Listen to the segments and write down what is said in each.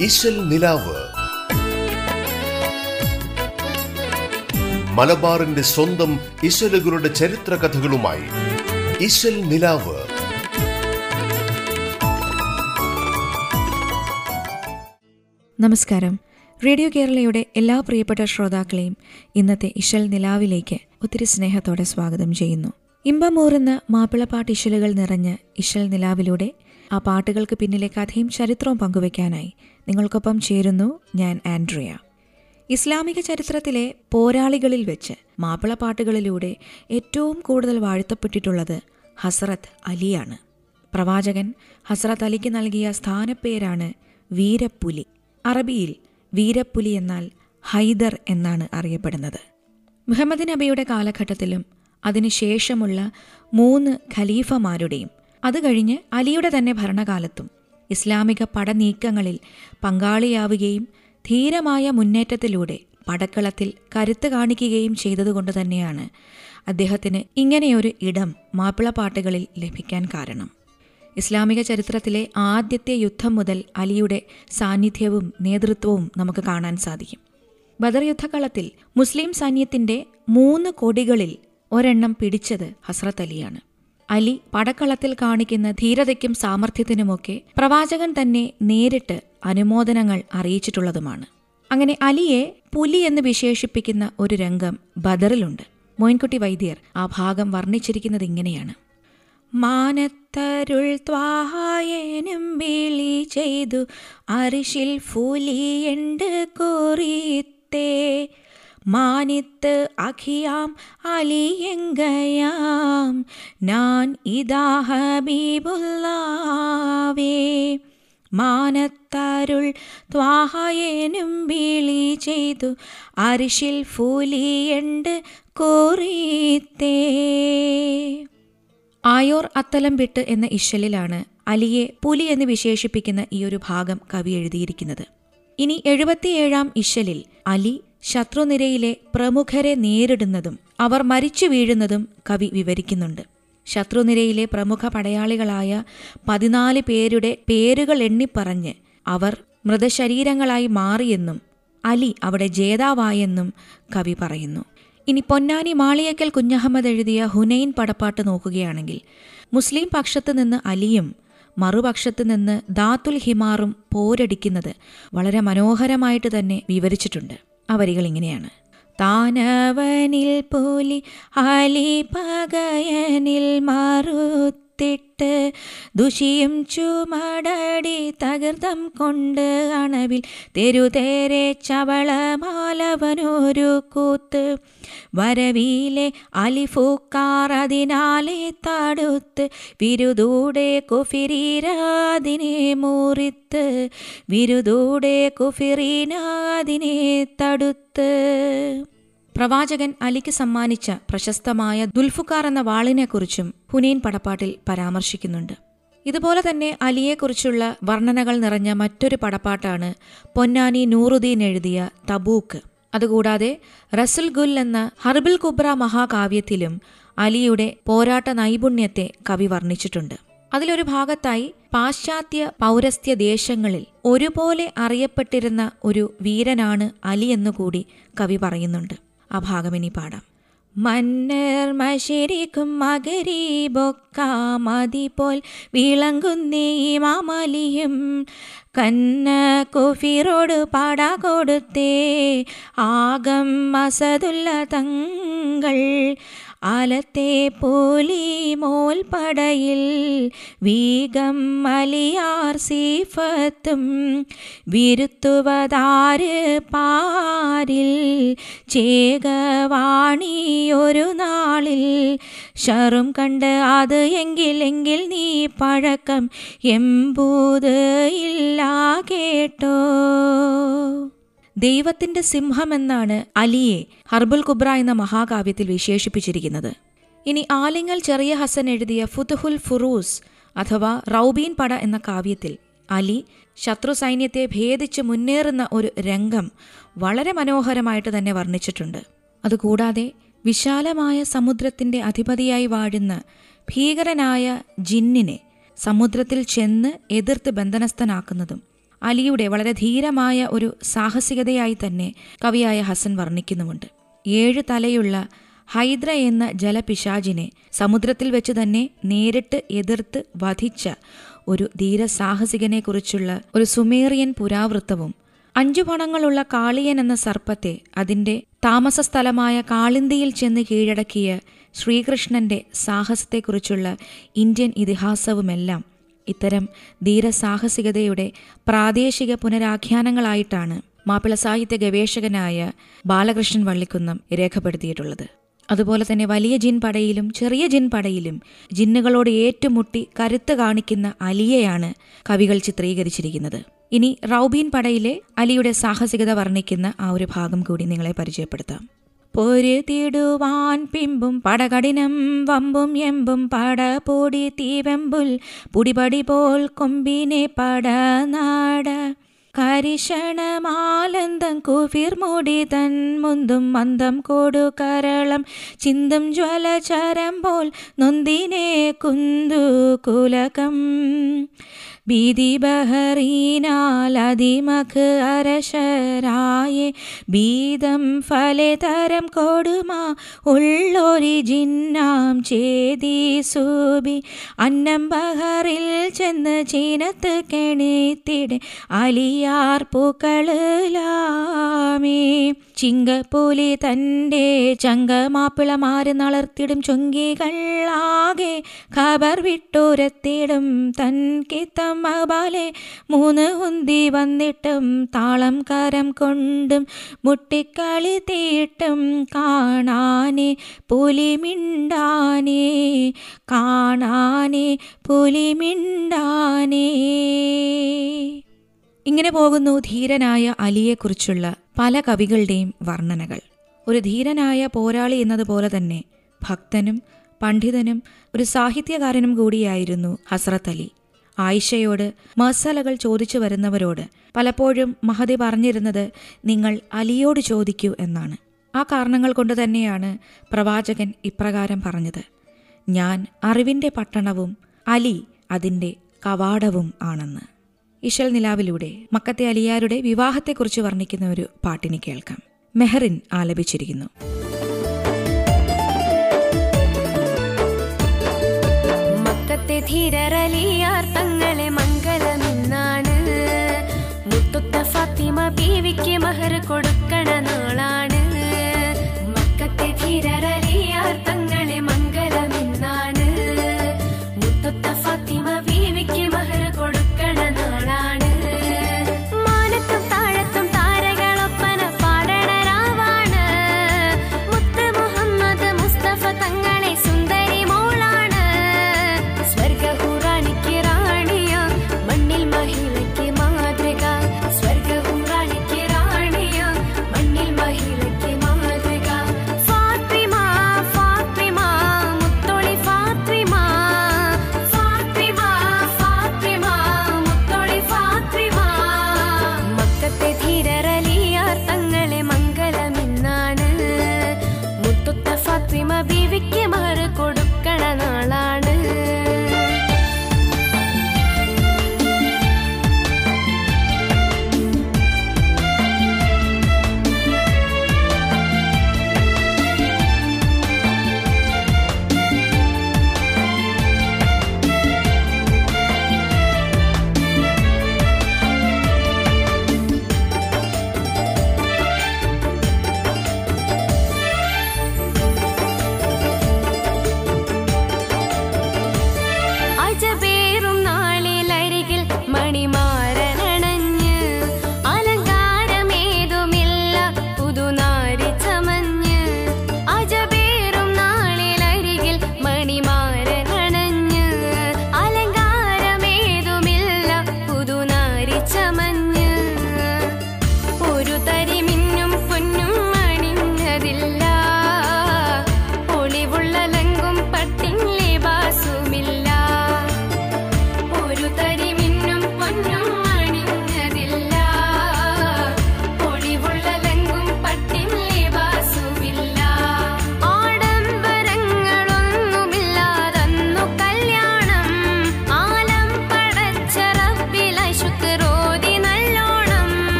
ഇശൽ നിലാവ്. മലബാറിന്റെ സ്വന്തം ഇശലുകളുടെ ചരിത്ര കഥകളുമായി ഇശൽ നിലാവ്. നമസ്കാരം. റേഡിയോ കേരളയുടെ എല്ലാ പ്രിയപ്പെട്ട ശ്രോതാക്കളെയും ഇന്നത്തെ ഇശൽ നിലാവിലേക്ക് ഒത്തിരി സ്നേഹത്തോടെ സ്വാഗതം ചെയ്യുന്നു. ഇമ്പമൂറുന്ന മാപ്പിളപ്പാട്ട് ഇശലുകൾ നിറഞ്ഞ ഇശൽ നിലാവിലൂടെ ആ പാട്ടുകൾക്ക് പിന്നിലെ കഥയും ചരിത്രവും പങ്കുവയ്ക്കാനായി നിങ്ങൾക്കൊപ്പം ചേരുന്നു ഞാൻ ആൻഡ്രിയ. ഇസ്ലാമിക ചരിത്രത്തിലെ പോരാളികളിൽ വെച്ച് മാപ്പിളപ്പാട്ടുകളിലൂടെ ഏറ്റവും കൂടുതൽ വാഴ്ത്തപ്പെട്ടിട്ടുള്ളത് ഹസ്രത്ത് അലിയാണ്. പ്രവാചകൻ ഹസ്രത്ത് അലിക്ക് നൽകിയ സ്ഥാനപ്പേരാണ് വീരപ്പുലി. അറബിയിൽ വീരപ്പുലി എന്നാൽ ഹൈദർ എന്നാണ് അറിയപ്പെടുന്നത്. മുഹമ്മദ് നബിയുടെ കാലഘട്ടത്തിലും അതിനുശേഷമുള്ള മൂന്ന് ഖലീഫമാരുടെയും അത് കഴിഞ്ഞ് അലിയുടെ തന്നെ ഭരണകാലത്തും ഇസ്ലാമിക പടനീക്കങ്ങളിൽ പങ്കാളിയാവുകയും ധീരമായ മുന്നേറ്റത്തിലൂടെ പടക്കളത്തിൽ കരുത്ത് കാണിക്കുകയും ചെയ്തതുകൊണ്ട് തന്നെയാണ് അദ്ദേഹത്തിന് ഇങ്ങനെയൊരു ഇടം മാപ്പിളപ്പാട്ടുകളിൽ ലഭിക്കാൻ കാരണം. ഇസ്ലാമിക ചരിത്രത്തിലെ ആദ്യത്തെ യുദ്ധം മുതൽ അലിയുടെ സാന്നിധ്യവും നേതൃത്വവും നമുക്ക് കാണാൻ സാധിക്കും. ബദർ യുദ്ധക്കളത്തിൽ മുസ്ലിം സൈന്യത്തിന്റെ മൂന്ന് കൊടികളിൽ ഒരെണ്ണം പിടിച്ചത് ഹസ്രത്ത് അലിയാണ്. അലി പടക്കളത്തിൽ കാണിക്കുന്ന ധീരതയ്ക്കും സാമർഥ്യത്തിനുമൊക്കെ പ്രവാചകൻ തന്നെ നേരിട്ട് അനുമോദനങ്ങൾ അറിയിച്ചിട്ടുള്ളതുമാണ്. അങ്ങനെ അലിയെ പുലി എന്ന് വിശേഷിപ്പിക്കുന്ന ഒരു രംഗം ബദറിലുണ്ട്. മോയിൻകുട്ടി വൈദ്യർ ആ ഭാഗം വർണിച്ചിരിക്കുന്നത് ഇങ്ങനെയാണ്. മാനത്തരുൾ ത്വാഹായനും വിളി ചെയ്തു അരിശിൽ ഫുലിയുണ്ട് കോറിത്തേ മാനിത്ത് അഖിയാം അലിയങ്കയാം. ഞാൻ നാൻ ഹബീബുല്ലാവേ. മാനത്താരുൾ ത്വാഹയേനും വിളി ചെയ്തു. അരിശിൽ ഫൂലിയണ്ട് കോറീത്തേ. ആയോർ അത്തലം വിട്ട് എന്ന ഇശലിലാണ് അലിയെ പുലി എന്ന് വിശേഷിപ്പിക്കുന്ന ഈ ഒരു ഭാഗം കവി എഴുതിയിരിക്കുന്നത്. ഇനി എഴുപത്തിയേഴാം ഇശലിൽ അലി ശത്രുനിരയിലെ പ്രമുഖരെ നേരിടുന്നതും അവർ മരിച്ചു വീഴുന്നതും കവി വിവരിക്കുന്നുണ്ട്. ശത്രുനിരയിലെ പ്രമുഖ പടയാളികളായ പതിനാല് പേരുടെ പേരുകൾ എണ്ണിപ്പറഞ്ഞ് അവർ മൃതശരീരങ്ങളായി മാറിയെന്നും അലി അവിടെ ജേതാവായെന്നും കവി പറയുന്നു. ഇനി പൊന്നാനി മാളിയക്കൽ കുഞ്ഞഹമ്മദ് എഴുതിയ ഹുനൈൻ പടപ്പാട്ട് നോക്കുകയാണെങ്കിൽ മുസ്ലിം പക്ഷത്ത് നിന്ന് അലിയും മറുപക്ഷത്ത് നിന്ന് ദാത്തുൽ ഹിമാറും പോരടിക്കുന്നത് വളരെ മനോഹരമായിട്ട് തന്നെ വിവരിച്ചിട്ടുണ്ട്. ആ വരികൾ ഇങ്ങനെയാണ് താനവനിൽ പോലി അലി പകയനിൽ മറുത്തിട്ട് ദുഷിയും ചുമടടി തകർത്തം കൊണ്ട് അണവിൽ തെരുതേരെ ചവളമാലവനൊരു കൂത്ത്. വരവിയിലെ അലിഫൂക്കാർ അതിനാലെ തടുത്ത് വിരുദൂടെ കുഫിരീരാതിനെ മൂറിത്ത് വിരുദൂടെ കുഫിറീനാതിനെ തടുത്ത്. പ്രവാചകൻ അലിക്ക് സമ്മാനിച്ച പ്രശസ്തമായ ദുൽഫുക്കാർ എന്ന വാളിനെക്കുറിച്ചും ഹുനൈൻ പടപ്പാട്ടിൽ പരാമർശിക്കുന്നുണ്ട്. ഇതുപോലെ തന്നെ അലിയെക്കുറിച്ചുള്ള വർണനകൾ നിറഞ്ഞ മറ്റൊരു പടപ്പാട്ടാണ് പൊന്നാനി നൂറുദ്ദീൻ എഴുതിയ തബൂക്ക്. അതുകൂടാതെ റസുൽ ഗുൽ എന്ന ഹർബിൽ കുബ്ര മഹാകാവ്യത്തിലും അലിയുടെ പോരാട്ട നൈപുണ്യത്തെ കവി വർണിച്ചിട്ടുണ്ട്. അതിലൊരു ഭാഗത്തായി പാശ്ചാത്യ പൗരസ്ത്യ ദേശങ്ങളിൽ ഒരുപോലെ അറിയപ്പെട്ടിരുന്ന ഒരു വീരനാണ് അലി എന്നുകൂടി കവി പറയുന്നുണ്ട്. ആ ഭാഗം ഇനി പാടാം. മന്നർ മശരിക്കും മകരീബൊക്കാമതി പോൽ വിളങ്ങുന്നേ മാമലിയും കന്ന കുഫിറോട് പാടാ കൊടുത്തേ. ആകം മസതുല്ല തങ്ങൾ ആലത്തെ പോലി മോൽ പടയിൽ വീഗം മലിയാർ സീഫത്തും വിരുത്തുവതാര് പാരിൽ ചേകവാണി ഒരു നാളിൽ. ഷറും കണ്ട് അത് എങ്കിൽ നീ പഴക്കം എമ്പൂത് ഇല്ല കേട്ടോ. ദൈവത്തിന്റെ സിംഹമെന്നാണ് അലിയെ ഹർബുൽ കുബ്ര എന്ന മഹാകാവ്യത്തിൽ വിശേഷിപ്പിച്ചിരിക്കുന്നത്. ഇനി ആലിങ്ങൽ ചെറിയ ഹസൻ എഴുതിയ ഫുതുഹുൽ ഫുറൂസ് അഥവാ റൌബീൻ പട എന്ന കാവ്യത്തിൽ അലി ശത്രു സൈന്യത്തെ ഭേദിച്ച് മുന്നേറുന്ന ഒരു രംഗം വളരെ മനോഹരമായിട്ട് തന്നെ വർണിച്ചിട്ടുണ്ട്. അതുകൂടാതെ വിശാലമായ സമുദ്രത്തിന്റെ അധിപതിയായി വാഴുന്ന ഭീകരനായ ജിന്നിനെ സമുദ്രത്തിൽ ചെന്ന് എതിർത്ത് ബന്ധനസ്ഥനാക്കുന്നതും അലിയുടെ വളരെ ധീരമായ ഒരു സാഹസികതയായി തന്നെ കവിയായ ഹസൻ വർണിക്കുന്നുമുണ്ട്. ഏഴ് തലയുള്ള ഹൈദ്ര എന്ന ജലപിശാചിനെ സമുദ്രത്തിൽ വെച്ച് തന്നെ നേരിട്ട് എതിർത്ത് വധിച്ച ഒരു ധീരസാഹസികനെക്കുറിച്ചുള്ള ഒരു സുമേറിയൻ പുരാവൃത്തവും അഞ്ചു പണങ്ങളുള്ള കാളിയൻ എന്ന സർപ്പത്തെ അതിന്റെ താമസ സ്ഥലമായ കാളിന്തിയിൽ ചെന്ന് കീഴടക്കിയ ശ്രീകൃഷ്ണന്റെ സാഹസത്തെക്കുറിച്ചുള്ള ഇന്ത്യൻ ഇതിഹാസവുമെല്ലാം ഇത്തരം ധീരസാഹസികതയുടെ പ്രാദേശിക പുനരാഖ്യാനങ്ങളായിട്ടാണ് മാപ്പിള സാഹിത്യ ഗവേഷകനായ ബാലകൃഷ്ണൻ വള്ളിക്കുന്നം രേഖപ്പെടുത്തിയിട്ടുള്ളത്. അതുപോലെ തന്നെ വലിയ ജിൻ പടയിലും ചെറിയ ജിൻ പടയിലും ജിന്നുകളോട് ഏറ്റുമുട്ടി കരുത്ത് കാണിക്കുന്ന അലിയെയാണ് കവികൾ ചിത്രീകരിച്ചിരിക്കുന്നത്. ഇനി റൗബീൻ പടയിലെ അലിയുടെ സാഹസികത വർണിക്കുന്ന ആ ഒരു ഭാഗം കൂടി നിങ്ങളെ പരിചയപ്പെടുത്താം. പൊരുതിടുവാൻ പിമ്പും പടകടിനം വമ്പും എമ്പും പട പൊടി തീവെമ്പുൽ പുടിപടി പോൽ കൊമ്പിനെ പടനാട കരിഷണമാലന്തം കുഫിർ മുടി തൻ മുന്തും മന്ദം കൊടു കരളം. ചിന്തും ജ്വലചരം പോൽ നൊന്തിനെ കുന്തു കുലകം. ഭീതി ബഹറീനാൽ അതിമഖ് അരശരായെ ഭീതം ഫലതരം കൊടുമാ ഉള്ളൊരി ജിന്നാം ചേതി സൂബി. അന്നം ബഹറിൽ ചെന്ന് ചീനത്ത് കെണിത്തിടെ അലിയാർ പൂക്കളിലാമേ പോലെ തന്റെ ചങ്കമാപ്പിളമാര് നളർത്തിടും ചൊങ്കികളാകെ ഖബർ വിട്ടുരത്തിടും തൻ കിത്തം മബാലെ മൂന്ന് ഉന്തി വന്നിട്ടും താളം കരം കൊണ്ടും മുട്ടിക്കളി തീട്ടും കാണാനേ. പുലിമിണ്ടാനേ കാണാനേ പുലിമിണ്ടാനേ ഇങ്ങനെ പോകുന്നു ധീരനായ അലിയെക്കുറിച്ചുള്ള പല കവികളുടെയും വർണനകൾ. ഒരു ധീരനായ പോരാളി എന്നതുപോലെ തന്നെ ഭക്തനും പണ്ഡിതനും ഒരു സാഹിത്യകാരനും കൂടിയായിരുന്നു ഹസ്രത്ത് അലി. ആയിഷയോട് മസാലകൾ ചോദിച്ചു വരുന്നവരോട് പലപ്പോഴും മഹതി പറഞ്ഞിരുന്നത് നിങ്ങൾ അലിയോട് ചോദിക്കൂ എന്നാണ്. ആ കാരണങ്ങൾ കൊണ്ട് തന്നെയാണ് പ്രവാചകൻ ഇപ്രകാരം പറഞ്ഞത്. ഞാൻ അറിവിന്റെ പട്ടണവും അലി അതിന്റെ കവാടവും ആണെന്ന്. ഇശൽ നിലാവിലൂടെ മക്കത്തെ അലിയാരുടെ വിവാഹത്തെക്കുറിച്ച് വർണിക്കുന്ന ഒരു പാട്ടിനി കേൾക്കാം. മെഹറിൻ ആലപിച്ചിരിക്കുന്നു. മക്കത്തെ തങ്ങളെ മംഗലമെന്നാണ്. മുത്തുത്ത ഫാത്തിമ ബീവിക്ക് മഹർ കൊടുക്കണ നാളാണ്.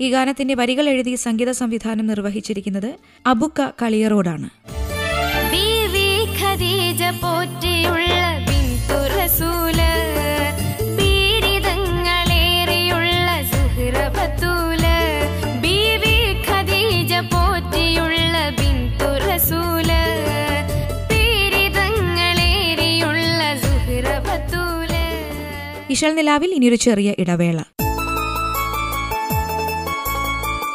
ഈ ഗാനത്തിന്റെ വരികൾ എഴുതി സംഗീത സംവിധാനം നിർവഹിച്ചിരിക്കുന്നത് അബുക്ക കളിയറോടാണ്. പോറ്റിയുള്ള റസൂൽ ബത്തൂൽ നിലാവിൽ ഇനിയൊരു ചെറിയ ഇടവേള.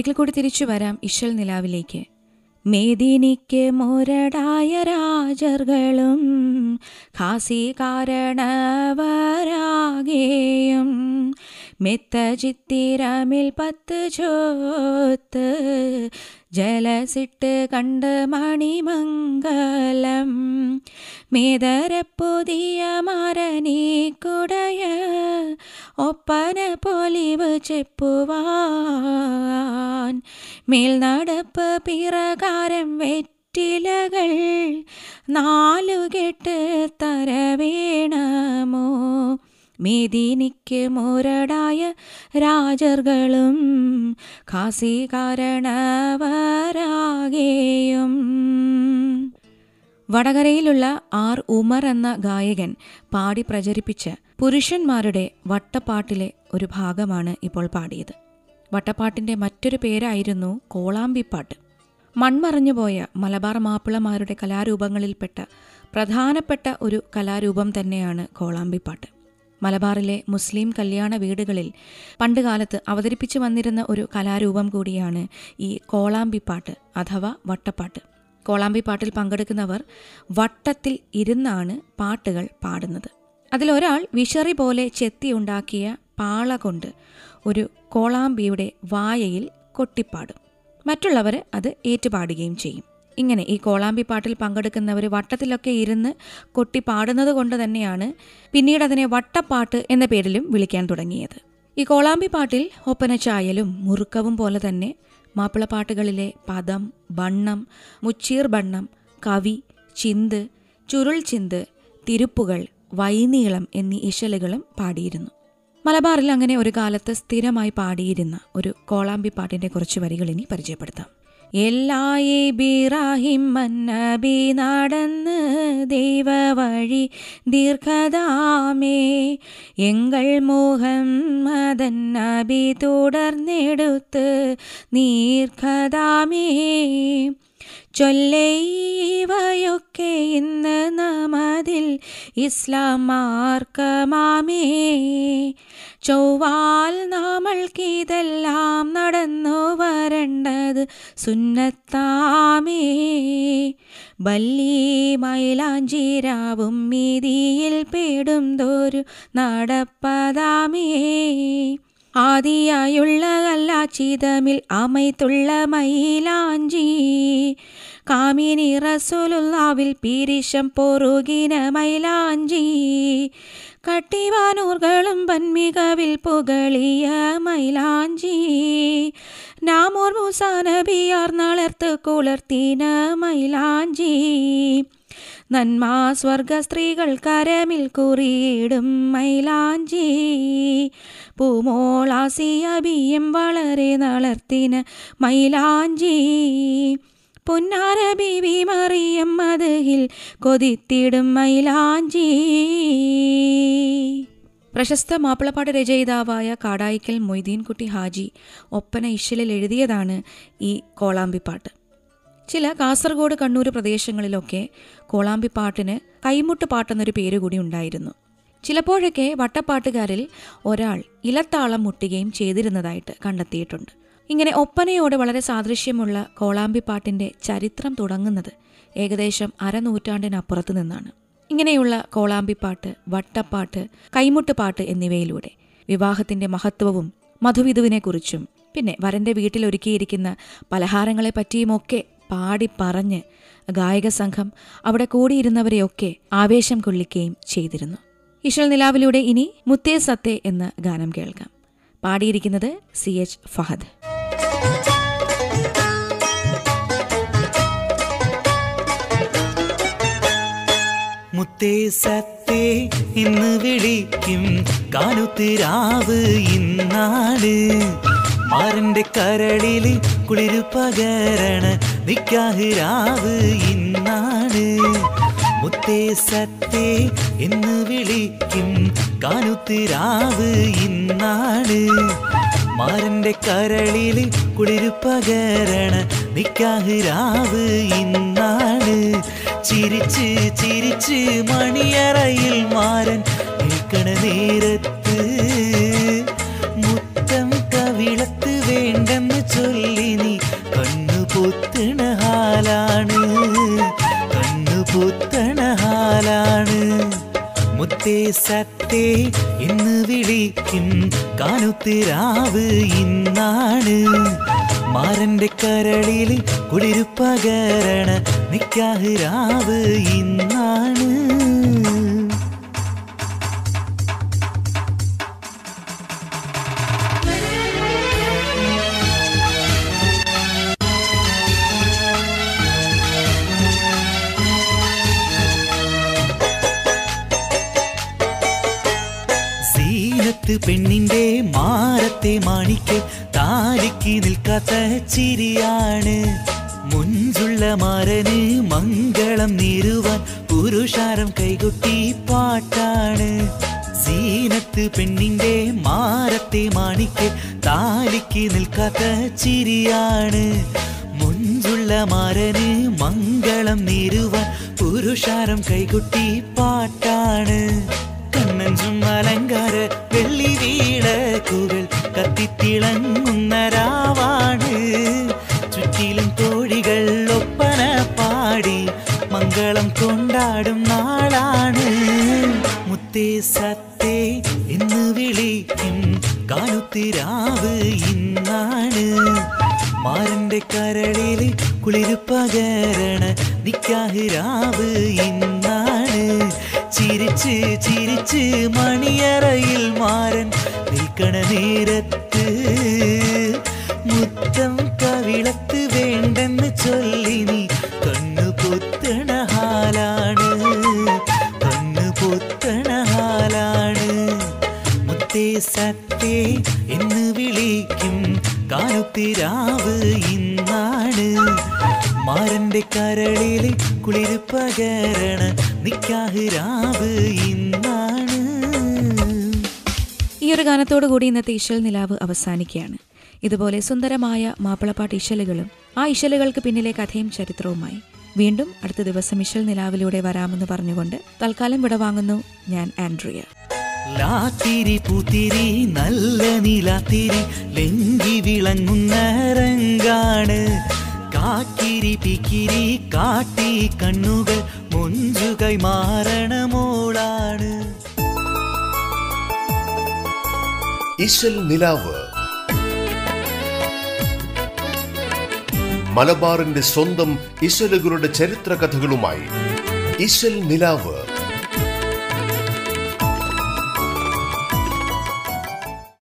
ഒരിക്കൽ കൂടി തിരിച്ചു വരാം ഇശൽ നിലാവിലേക്ക്. മേദിനിക്ക് മോരടായ രാജർകളും ഖാസി കാരണവരാകേയും മെത്ത ചിത്തിരമിൽ പത്ത് ചോത്ത് ജലസിട്ട് കണ്ട് മണിമംഗലം. മേതര പുതിയ കുടയ ഒപ്പന പൊലിവ് ചെപ്പുവാൻ. മേൽനടപ്പ് പിറകാരം വെറ്റിലകൾ നാലുകെട്ട് തരവേണമോ. മേദിനിക്ക് മുരടായ രാജർകളും ഖാസി കാരണവരാകേയും വടകരയിലുള്ള ആർ. ഉമർ എന്ന ഗായകൻ പാടി പ്രചരിപ്പിച്ച പുരുഷന്മാരുടെ വട്ടപ്പാട്ടിലെ ഒരു ഭാഗമാണ് ഇപ്പോൾ പാടിയത്. വട്ടപ്പാട്ടിന്റെ മറ്റൊരു പേരായിരുന്നു കോളാമ്പിപ്പാട്ട്. മൺമറഞ്ഞുപോയ മലബാർ മാപ്പിളമാരുടെ കലാരൂപങ്ങളിൽപ്പെട്ട പ്രധാനപ്പെട്ട ഒരു കലാരൂപം തന്നെയാണ് കോളാമ്പിപ്പാട്ട്. മലബാറിലെ മുസ്ലിം കല്യാണ വീടുകളിൽ പണ്ടുകാലത്ത് അവതരിപ്പിച്ചു വന്നിരുന്ന ഒരു കലാരൂപം കൂടിയാണ് ഈ കോളാമ്പിപ്പാട്ട് അഥവാ വട്ടപ്പാട്ട്. കോളാമ്പിപ്പാട്ടിൽ പങ്കെടുക്കുന്നവർ വട്ടത്തിൽ ഇരുന്നാണ് പാട്ടുകൾ പാടുന്നത്. അതിലൊരാൾ വിഷറി പോലെ ചെത്തിയുണ്ടാക്കിയ പാള കൊണ്ട് ഒരു കോളാമ്പിയുടെ വായയിൽ കൊട്ടിപ്പാടും. മറ്റുള്ളവർ അത് ഏറ്റുപാടുകയും ചെയ്യും. ഇങ്ങനെ ഈ കോളാമ്പി പാട്ടിൽ പങ്കെടുക്കുന്നവർ വട്ടത്തിലൊക്കെ ഇരുന്ന് കൊട്ടി പാടുന്നത് കൊണ്ട് തന്നെയാണ് പിന്നീട് അതിനെ വട്ടപ്പാട്ട് എന്ന പേരിലും വിളിക്കാൻ തുടങ്ങിയത്. ഈ കോളാമ്പി പാട്ടിൽ ഒപ്പന ചായലും മുറുക്കവും പോലെ തന്നെ മാപ്പിളപ്പാട്ടുകളിലെ പദം ബണ്ണം മുച്ചീർ ബണ്ണം കവി ചിന്ത് ചുരുൾ ചിന്ത് തിരുപ്പുകൾ വൈനീളം എന്നീ ഇശലുകളും പാടിയിരുന്നു. മലബാറിൽ അങ്ങനെ ഒരു കാലത്ത് സ്ഥിരമായി പാടിയിരുന്ന ഒരു കോളാമ്പി പാട്ടിന്റെ കുറച്ച് വരികൾ ഇനി പരിചയപ്പെടുത്താം. എല്ലായി ബിറാഹിം മന്നബി നടന്ന് ദൈവ വഴി ദീർഘദാമേ എങ്കൾ മദൻ നബി തുടർന്നെടുത്ത് നീർഘതാമേ. ചൊല്ലൈവയൊക്കെ ഇന്ന് നമതിൽ ഇസ്ലാം മാർക്കമാമേ ചൊവ്വാൽ നമ്മൾക്കിതെല്ലാം നടന്നു വരേണ്ടത് സുന്നത്താമേ. ബല്ലി മൈലാഞ്ചിരാവും മീതിയിൽ പേടും തോരു നടപ്പതാമേ. ആദിയായുള്ള അല്ലാച്ചിതമിൽ അമൈത്തുള്ള മൈലാഞ്ചി. കാമിനി റസൂലുള്ളാവിൽ പീരിശം പൊറുകിന മൈലാഞ്ചി. കട്ടിവാനൂർകളും പന്മികവിൽ പുകളിയ മൈലാഞ്ചി. നാമോർ മൂസാനബിയാർ നളർത്ത് കുളർത്തിന മൈലാഞ്ചി. നന്മാ സ്വർഗ സ്ത്രീകൾ കരമിൽ കുറിയിടും മൈലാഞ്ചി. പൂമോളാസിയബിയും വളരെ നളർത്തിന് മൈലാഞ്ചി. പൊന്നാര ബീവി മറിയം മതിൽ കൊതിത്തിടും മൈലാഞ്ചി. പ്രശസ്ത മാപ്പിളപ്പാട്ട് രചയിതാവായ കാടായിക്കൽ മൊയ്തീൻകുട്ടി ഹാജി ഒപ്പന ഇശലിൽ എഴുതിയതാണ് ഈ കോളാമ്പിപ്പാട്ട്. ചില കാസർഗോഡ് കണ്ണൂർ പ്രദേശങ്ങളിലൊക്കെ കോളാമ്പിപ്പാട്ടിന് കൈമുട്ട് പാട്ടെന്നൊരു പേര് കൂടി ഉണ്ടായിരുന്നു. ചിലപ്പോഴൊക്കെ വട്ടപ്പാട്ടുകാരിൽ ഒരാൾ ഇലത്താളം മുട്ടുകയും ചെയ്തിരുന്നതായിട്ട് കണ്ടെത്തിയിട്ടുണ്ട്. ഇങ്ങനെ ഒപ്പനയോട് വളരെ സാദൃശ്യമുള്ള കോളാമ്പിപ്പാട്ടിന്റെ ചരിത്രം തുടങ്ങുന്നത് ഏകദേശം അരനൂറ്റാണ്ടിനപ്പുറത്ത് നിന്നാണ്. ഇങ്ങനെയുള്ള കോളാമ്പിപ്പാട്ട് വട്ടപ്പാട്ട് കൈമുട്ടുപാട്ട് എന്നിവയിലൂടെ വിവാഹത്തിന്റെ മഹത്വവും മധുവിധുവിനെക്കുറിച്ചും പിന്നെ വരന്റെ വീട്ടിലൊരുക്കിയിരിക്കുന്ന പലഹാരങ്ങളെ പറ്റിയുമൊക്കെ പാടി പറഞ്ഞ് ഗായക സംഘം അവിടെ കൂടിയിരുന്നവരെയൊക്കെ ആവേശം കൊള്ളിക്കുകയും ചെയ്തിരുന്നു. ഇഷൽ നിലാവിലൂടെ ഇനി മുത്തേ സത്തേ എന്ന ഗാനം കേൾക്കാം. പാടിയിരിക്കുന്നത് സി എച്ച് ഫഹദ്. മുത്തേ സത്തേ ഇന്ന് വിളിക്കും കാലുത്തിരാവ് ഇന്നാട്. മാറിന്റെ കരളിൽ കുളിരു പകരണ നിക്കാഹിരാവ് ഇന്നാണ്. മുത്തേ സത്തേ എന്ന് വിളിക്കും കാനുത്തിരാവ് ഇന്നാണ്. മാരന്റെ കരളിൽ കുളിരു പകരണ നിക്കാഹിരാവ് ഇന്നാണ്. ചിരിച്ച് ചിരിച്ച് മണിയറയിൽ മാരൻ നിൽക്കണ നേരത്ത് മുത്തേ സത്തേ എന്ന് വിളിക്കും കാനുത്തിരാവ് ഇന്നാണ്. മാരന്റെ കരളിൽ കുളിരു പകരണ നിക്കാഹിരാവ് ഇന്നാണ്. പെണ്ണിന്റെ മാറത്തെ മാണിക്ക് താലിക്ക് നിൽക്കാത്ത ചിരിയാണ്. മുഞ്ചുള്ള മാരന് മംഗളം നേരുവാൻ പുരുഷാരം കൈകൊട്ടി പാട്ടാണ്. സീനത്ത് പെണ്ണിന്റെ മാറത്തെ മാണിക്ക് താലിക്ക് നിൽക്കാത്ത ചിരിയാണ്. മുഞ്ചുള്ള മാരന് മംഗളം നേരുവാൻ പുരുഷാരം കൈകൊട്ടി പാട്ടാണ്. അലങ്കാര വെള്ളി വീടക്കുകൾ കത്തിത്തിളങ്ങുന്ന രാവാണ്. ചുറ്റിലും തോഴികൾ ഒപ്പന പാടി മംഗളം കൊണ്ടാടും നാളാണ്. മുത്തേ സത്തേ എന്ന് വിളിക്കും കാണുത്തിരാവ് ഇന്നാണ്. മാരന്റെ കരളിൽ കുളിരു പകരണ നിക്കാഹിരാവ് ഇന്നാണ് ചിരിച്ച് ചിരിച്ച് മണിയറയിൽ മാരൻ നിൽക്കണ നേരത്ത് മുത്തം കവിളത്ത് വേണ്ടെന്ന് ചൊല്ലി നീ കണ്ണു പൊത്തണ ഹാലാണ്. കണ്ണു പൊത്തണ ഹാലാണ്. മുത്തേ സത്തേ എന്ന് വിളിക്കും കാലത്തിരാവ് ഇന്നാണ്. മാരന്റെ കരളിൽ കുളിര് പകരണ ഇന്നാണ്. ഈ ഒരു ഗാനത്തോടു കൂടി ഇന്നത്തെ ഇശൽ നിലാവ് അവസാനിക്കുകയാണ്. ഇതുപോലെ സുന്ദരമായ മാപ്പിളപ്പാട്ട് ഇശലുകളും ആ ഇശലുകൾക്ക് പിന്നിലെ കഥയും ചരിത്രവുമായി വീണ്ടും അടുത്ത ദിവസം ഇശൽ നിലാവിലൂടെ വരാമെന്ന് പറഞ്ഞുകൊണ്ട് തൽക്കാലം വിടവാങ്ങുന്നു ഞാൻ ആൻഡ്രിയ. ലാത്തിരി പൂത്തിരി നല്ല നീലാത്തിരി ലെങ്കി വിളങ്ങുന്ന രംഗാണ്. കാക്കിരി പിക്കിരി കാട്ടി കണ്ണുകൾ മുഞ്ചുകൈ കൈമാറണമോളാണ് ഇശൽ നിലാവ്. മലബാറിന്റെ സ്വന്തം ഇശലുകളുടെ ചരിത്ര കഥകളുമായി ഇശൽ നിലാവ്.